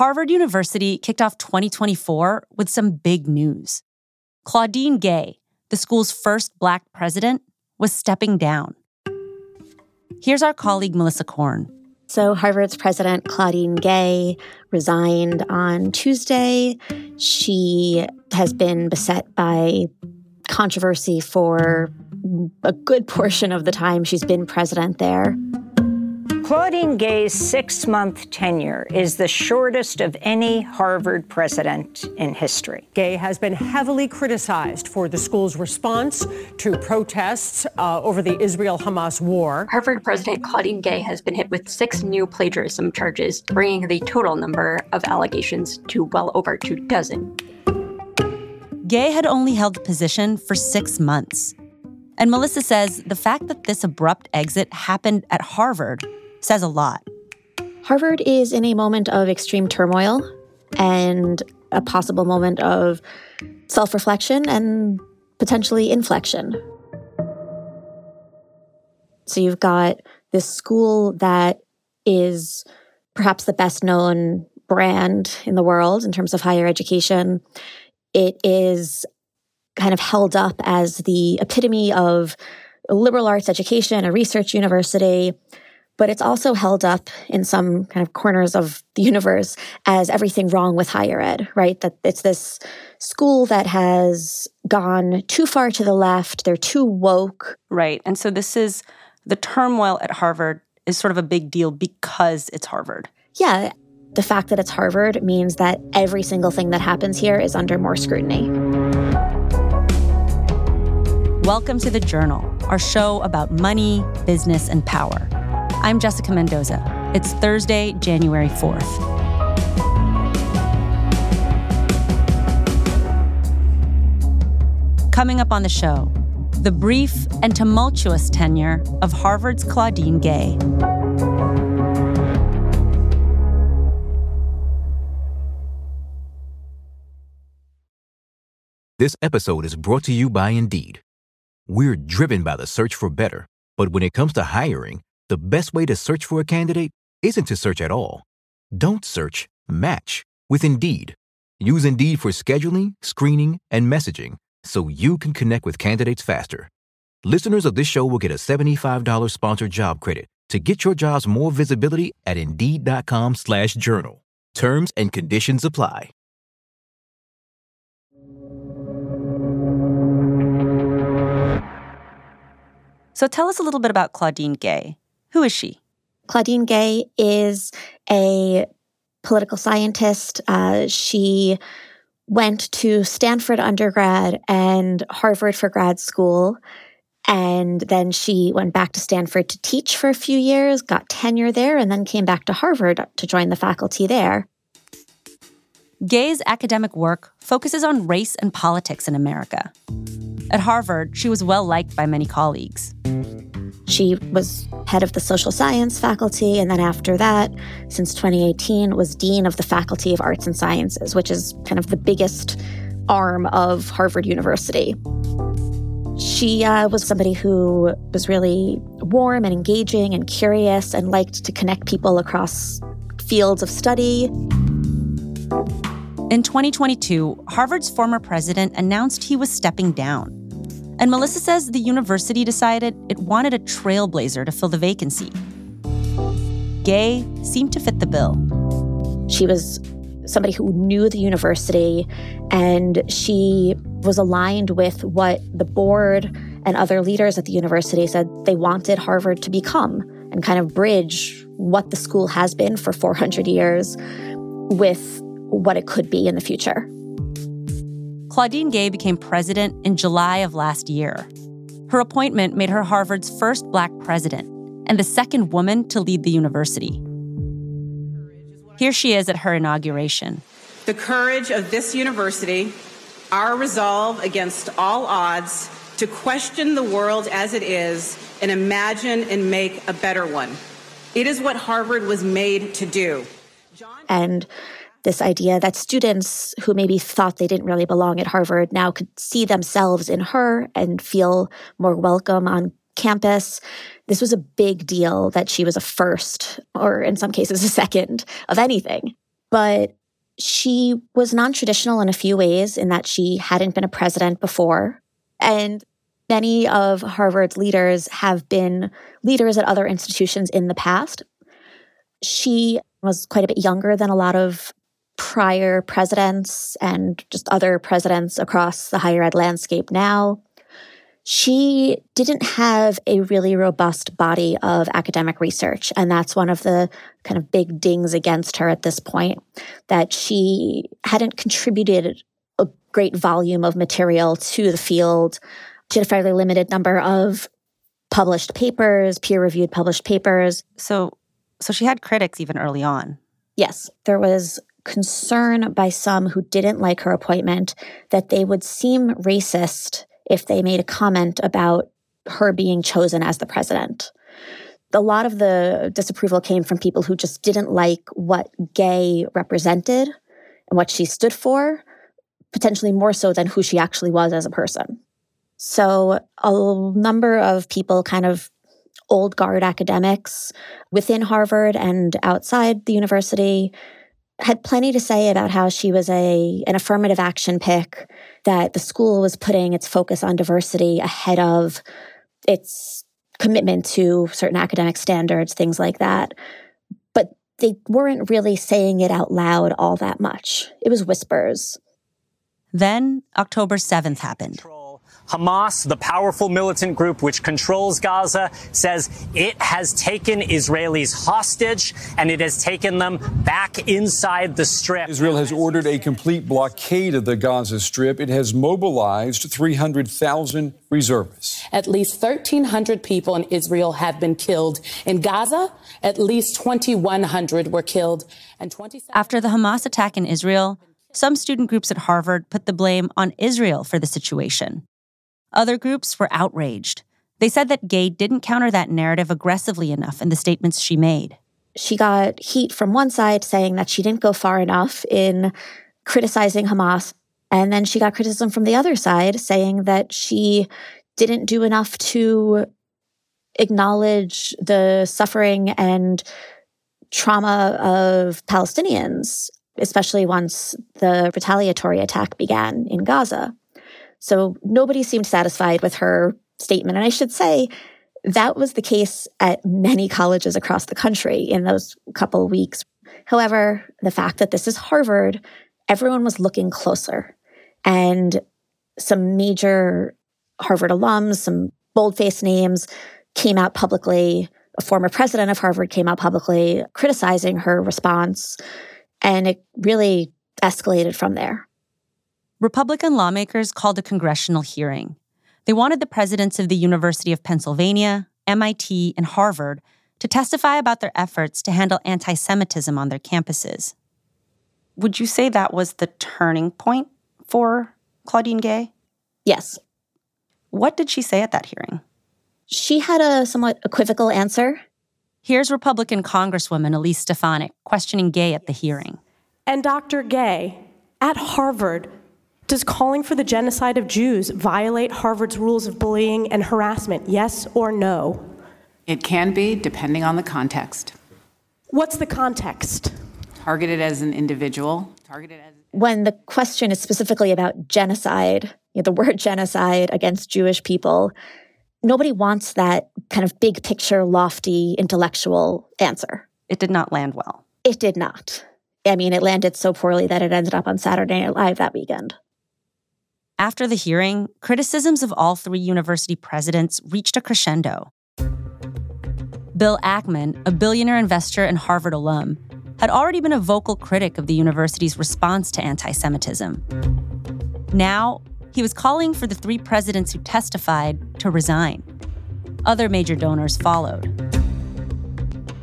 Harvard University kicked off 2024 with some big news. Claudine Gay, the school's first Black president, was stepping down. Here's our colleague Melissa Korn. So, Harvard's president, Claudine Gay, resigned on Tuesday. She has been beset by controversy for a good portion of the time she's been president there. Claudine Gay's six month tenure is the shortest of any Harvard president in history. Gay has been heavily criticized for the school's response to protests uh, over the Israel Hamas war. Harvard President Claudine Gay has been hit with six new plagiarism charges, bringing the total number of allegations to well over two dozen. Gay had only held the position for six months. And Melissa says the fact that this abrupt exit happened at Harvard says a lot. Harvard is in a moment of extreme turmoil and a possible moment of self reflection and potentially inflection. So you've got this school that is perhaps the best known brand in the world in terms of higher education. It is kind of held up as the epitome of liberal arts education, a research university but it's also held up in some kind of corners of the universe as everything wrong with higher ed, right? That it's this school that has gone too far to the left, they're too woke. Right. And so this is the turmoil at Harvard is sort of a big deal because it's Harvard. Yeah. The fact that it's Harvard means that every single thing that happens here is under more scrutiny. Welcome to The Journal, our show about money, business, and power. I'm Jessica Mendoza. It's Thursday, January 4th. Coming up on the show, the brief and tumultuous tenure of Harvard's Claudine Gay. This episode is brought to you by Indeed. We're driven by the search for better, but when it comes to hiring, the best way to search for a candidate isn't to search at all. Don't search, match with Indeed. Use Indeed for scheduling, screening, and messaging so you can connect with candidates faster. Listeners of this show will get a $75 sponsored job credit to get your jobs more visibility at Indeed.com slash journal. Terms and conditions apply. So tell us a little bit about Claudine Gay. Who is she? Claudine Gay is a political scientist. Uh, she went to Stanford undergrad and Harvard for grad school. And then she went back to Stanford to teach for a few years, got tenure there, and then came back to Harvard to join the faculty there. Gay's academic work focuses on race and politics in America. At Harvard, she was well liked by many colleagues. She was head of the social science faculty, and then after that, since 2018, was dean of the Faculty of Arts and Sciences, which is kind of the biggest arm of Harvard University. She uh, was somebody who was really warm and engaging and curious and liked to connect people across fields of study. In 2022, Harvard's former president announced he was stepping down. And Melissa says the university decided it wanted a trailblazer to fill the vacancy. Gay seemed to fit the bill. She was somebody who knew the university and she was aligned with what the board and other leaders at the university said they wanted Harvard to become and kind of bridge what the school has been for 400 years with what it could be in the future. Claudine Gay became president in July of last year. Her appointment made her Harvard's first black president and the second woman to lead the university. Here she is at her inauguration. The courage of this university, our resolve against all odds to question the world as it is and imagine and make a better one. It is what Harvard was made to do. And this idea that students who maybe thought they didn't really belong at Harvard now could see themselves in her and feel more welcome on campus. This was a big deal that she was a first, or in some cases, a second of anything. But she was non traditional in a few ways in that she hadn't been a president before. And many of Harvard's leaders have been leaders at other institutions in the past. She was quite a bit younger than a lot of prior presidents and just other presidents across the higher ed landscape now. She didn't have a really robust body of academic research. And that's one of the kind of big dings against her at this point that she hadn't contributed a great volume of material to the field. She had a fairly limited number of published papers, peer reviewed published papers. So, so she had critics even early on. Yes, there was concern by some who didn't like her appointment that they would seem racist if they made a comment about her being chosen as the president. A lot of the disapproval came from people who just didn't like what Gay represented and what she stood for, potentially more so than who she actually was as a person. So, a number of people, kind of old guard academics within Harvard and outside the university, had plenty to say about how she was a an affirmative action pick that the school was putting its focus on diversity ahead of its commitment to certain academic standards things like that. But they weren't really saying it out loud all that much. It was whispers. Then october 7th happened Hamas, the powerful militant group which controls Gaza, says it has taken Israelis hostage and it has taken them back inside the strip. Israel has ordered a complete blockade of the Gaza Strip. It has mobilized 300,000 reservists. At least 1,300 people in Israel have been killed. In Gaza, at least 2,100 were killed. And 27- After the Hamas attack in Israel, some student groups at Harvard put the blame on Israel for the situation. Other groups were outraged. They said that Gay didn't counter that narrative aggressively enough in the statements she made. She got heat from one side saying that she didn't go far enough in criticizing Hamas. And then she got criticism from the other side saying that she didn't do enough to acknowledge the suffering and trauma of Palestinians, especially once the retaliatory attack began in Gaza. So nobody seemed satisfied with her statement. And I should say, that was the case at many colleges across the country in those couple weeks. However, the fact that this is Harvard, everyone was looking closer. And some major Harvard alums, some boldface names came out publicly. A former president of Harvard came out publicly criticizing her response. And it really escalated from there. Republican lawmakers called a congressional hearing. They wanted the presidents of the University of Pennsylvania, MIT, and Harvard to testify about their efforts to handle anti Semitism on their campuses. Would you say that was the turning point for Claudine Gay? Yes. What did she say at that hearing? She had a somewhat equivocal answer. Here's Republican Congresswoman Elise Stefanik questioning Gay at the hearing. And Dr. Gay, at Harvard, does calling for the genocide of Jews violate Harvard's rules of bullying and harassment? Yes or no? It can be, depending on the context. What's the context? Targeted as an individual, targeted as. When the question is specifically about genocide, you know, the word genocide against Jewish people, nobody wants that kind of big picture, lofty, intellectual answer. It did not land well. It did not. I mean, it landed so poorly that it ended up on Saturday Night Live that weekend. After the hearing, criticisms of all three university presidents reached a crescendo. Bill Ackman, a billionaire investor and Harvard alum, had already been a vocal critic of the university's response to anti Semitism. Now, he was calling for the three presidents who testified to resign. Other major donors followed.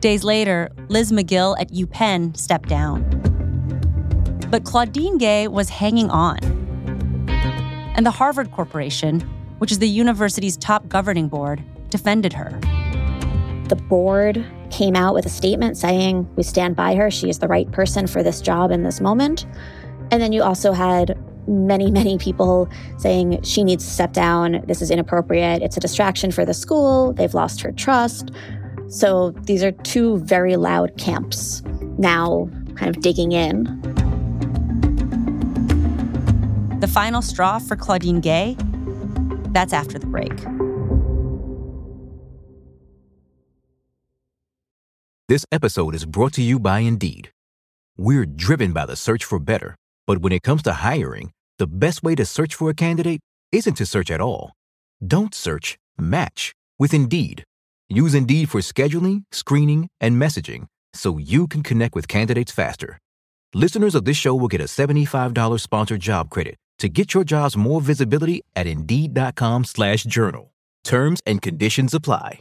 Days later, Liz Magill at UPenn stepped down. But Claudine Gay was hanging on and the Harvard Corporation, which is the university's top governing board, defended her. The board came out with a statement saying, We stand by her. She is the right person for this job in this moment. And then you also had many, many people saying she needs to step down. This is inappropriate. It's a distraction for the school. They've lost her trust. So these are two very loud camps now kind of digging in. The final straw for Claudine Gay? That's after the break. This episode is brought to you by Indeed. We're driven by the search for better, but when it comes to hiring, the best way to search for a candidate isn't to search at all. Don't search, match with Indeed. Use Indeed for scheduling, screening, and messaging so you can connect with candidates faster. Listeners of this show will get a $75 sponsored job credit to get your jobs more visibility at Indeed.com slash journal. Terms and conditions apply.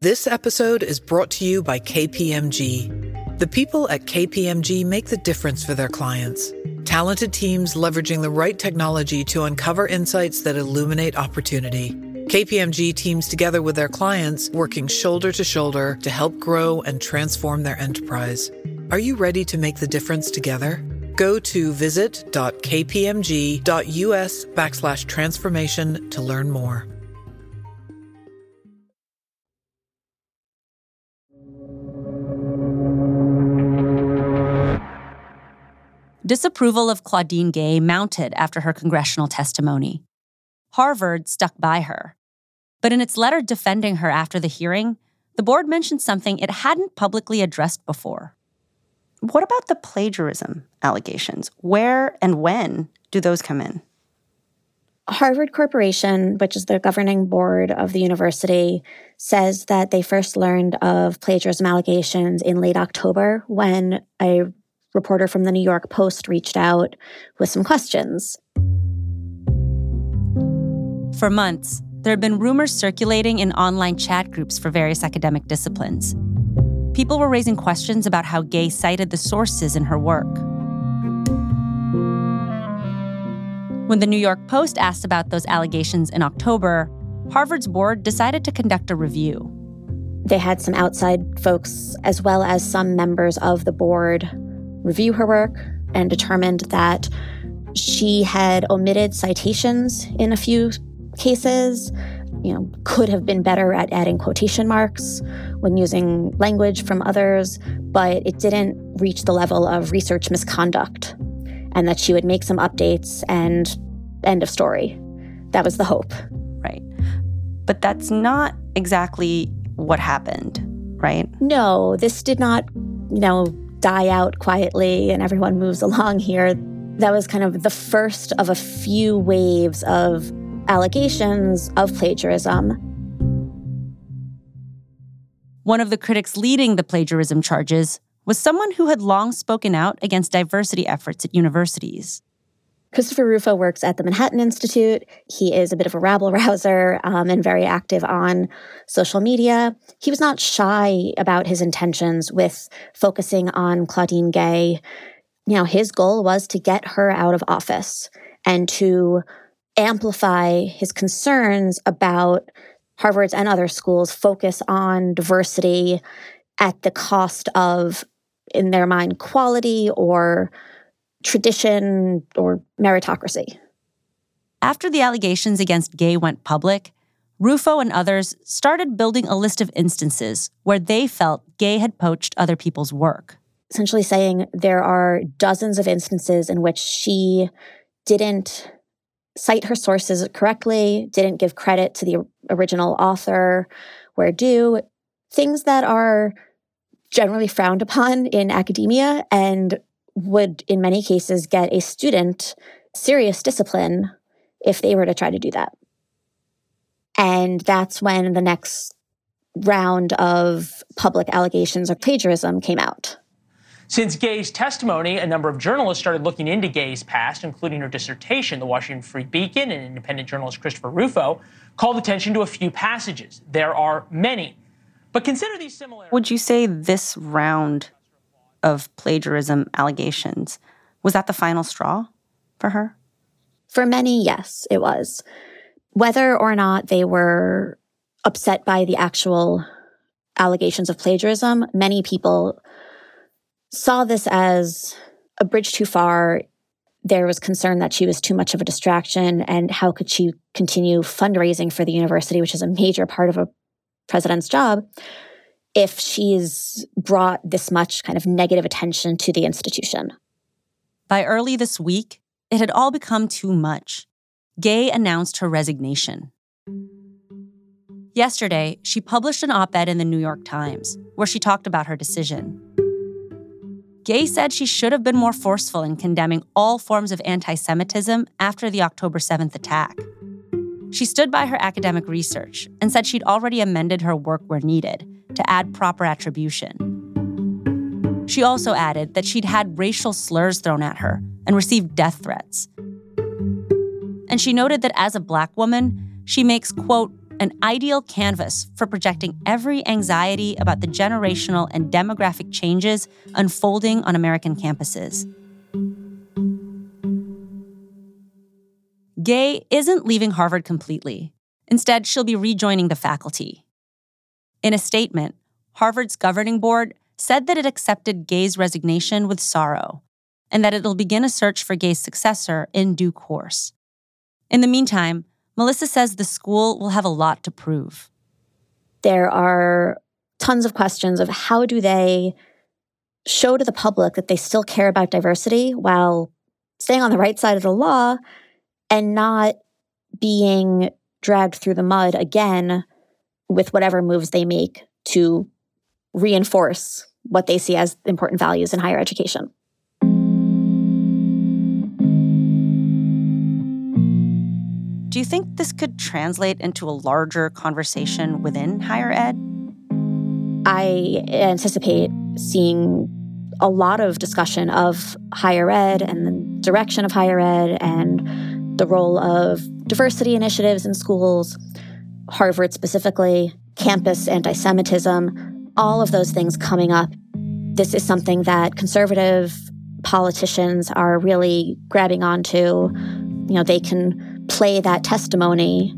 This episode is brought to you by KPMG. The people at KPMG make the difference for their clients. Talented teams leveraging the right technology to uncover insights that illuminate opportunity. KPMG teams together with their clients, working shoulder to shoulder to help grow and transform their enterprise. Are you ready to make the difference together? Go to visit.kpmg.us backslash transformation to learn more. Disapproval of Claudine Gay mounted after her congressional testimony. Harvard stuck by her. But in its letter defending her after the hearing, the board mentioned something it hadn't publicly addressed before. What about the plagiarism allegations? Where and when do those come in? Harvard Corporation, which is the governing board of the university, says that they first learned of plagiarism allegations in late October when a reporter from the New York Post reached out with some questions. For months, there have been rumors circulating in online chat groups for various academic disciplines. People were raising questions about how Gay cited the sources in her work. When the New York Post asked about those allegations in October, Harvard's board decided to conduct a review. They had some outside folks, as well as some members of the board, review her work and determined that she had omitted citations in a few cases, you know, could have been better at adding quotation marks when using language from others, but it didn't reach the level of research misconduct, and that she would make some updates and end of story. That was the hope. Right. But that's not exactly what happened, right? No, this did not, you know, die out quietly and everyone moves along here. That was kind of the first of a few waves of allegations of plagiarism. One of the critics leading the plagiarism charges was someone who had long spoken out against diversity efforts at universities. Christopher Rufo works at the Manhattan Institute. He is a bit of a rabble rouser um, and very active on social media. He was not shy about his intentions with focusing on Claudine Gay. You know, his goal was to get her out of office and to amplify his concerns about Harvard's and other schools' focus on diversity at the cost of, in their mind, quality or tradition or meritocracy. After the allegations against Gay went public, Rufo and others started building a list of instances where they felt Gay had poached other people's work. Essentially saying there are dozens of instances in which she didn't cite her sources correctly, didn't give credit to the original author where due, things that are generally frowned upon in academia and would, in many cases, get a student serious discipline if they were to try to do that. And that's when the next round of public allegations of plagiarism came out. Since Gay's testimony, a number of journalists started looking into Gay's past, including her dissertation. The Washington Free Beacon and independent journalist Christopher Rufo called attention to a few passages. There are many. But consider these similar. Would you say this round of plagiarism allegations. Was that the final straw for her? For many, yes, it was. Whether or not they were upset by the actual allegations of plagiarism, many people saw this as a bridge too far. There was concern that she was too much of a distraction, and how could she continue fundraising for the university, which is a major part of a president's job, if she's brought this much kind of negative attention to the institution. By early this week, it had all become too much. Gay announced her resignation. Yesterday, she published an op ed in the New York Times where she talked about her decision. Gay said she should have been more forceful in condemning all forms of anti Semitism after the October 7th attack. She stood by her academic research and said she'd already amended her work where needed to add proper attribution. She also added that she'd had racial slurs thrown at her and received death threats. And she noted that as a black woman, she makes, quote, an ideal canvas for projecting every anxiety about the generational and demographic changes unfolding on American campuses. Gay isn't leaving Harvard completely. Instead, she'll be rejoining the faculty. In a statement, Harvard's governing board said that it accepted Gay's resignation with sorrow and that it'll begin a search for Gay's successor in due course. In the meantime, Melissa says the school will have a lot to prove. There are tons of questions of how do they show to the public that they still care about diversity while staying on the right side of the law and not being dragged through the mud again with whatever moves they make to reinforce what they see as important values in higher education. Do you think this could translate into a larger conversation within higher ed? I anticipate seeing a lot of discussion of higher ed and the direction of higher ed and the role of diversity initiatives in schools, Harvard specifically, campus anti Semitism, all of those things coming up. This is something that conservative politicians are really grabbing onto. You know, they can play that testimony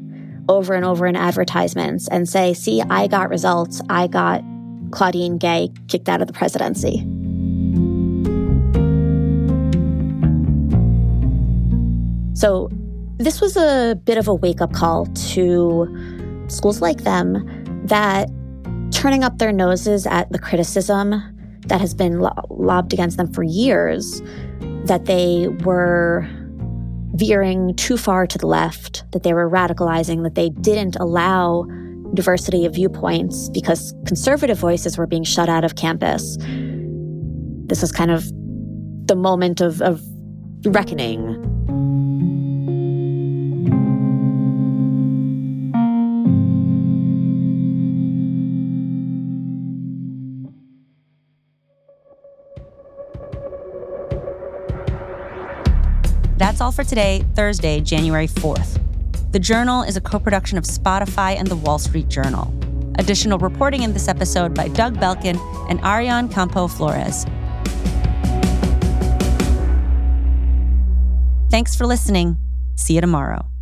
over and over in advertisements and say, see, I got results. I got Claudine Gay kicked out of the presidency. So, this was a bit of a wake up call to schools like them that turning up their noses at the criticism that has been lo- lobbed against them for years, that they were veering too far to the left, that they were radicalizing, that they didn't allow diversity of viewpoints because conservative voices were being shut out of campus. This was kind of the moment of, of reckoning. For today, Thursday, January 4th. The Journal is a co production of Spotify and The Wall Street Journal. Additional reporting in this episode by Doug Belkin and Arian Campo Flores. Thanks for listening. See you tomorrow.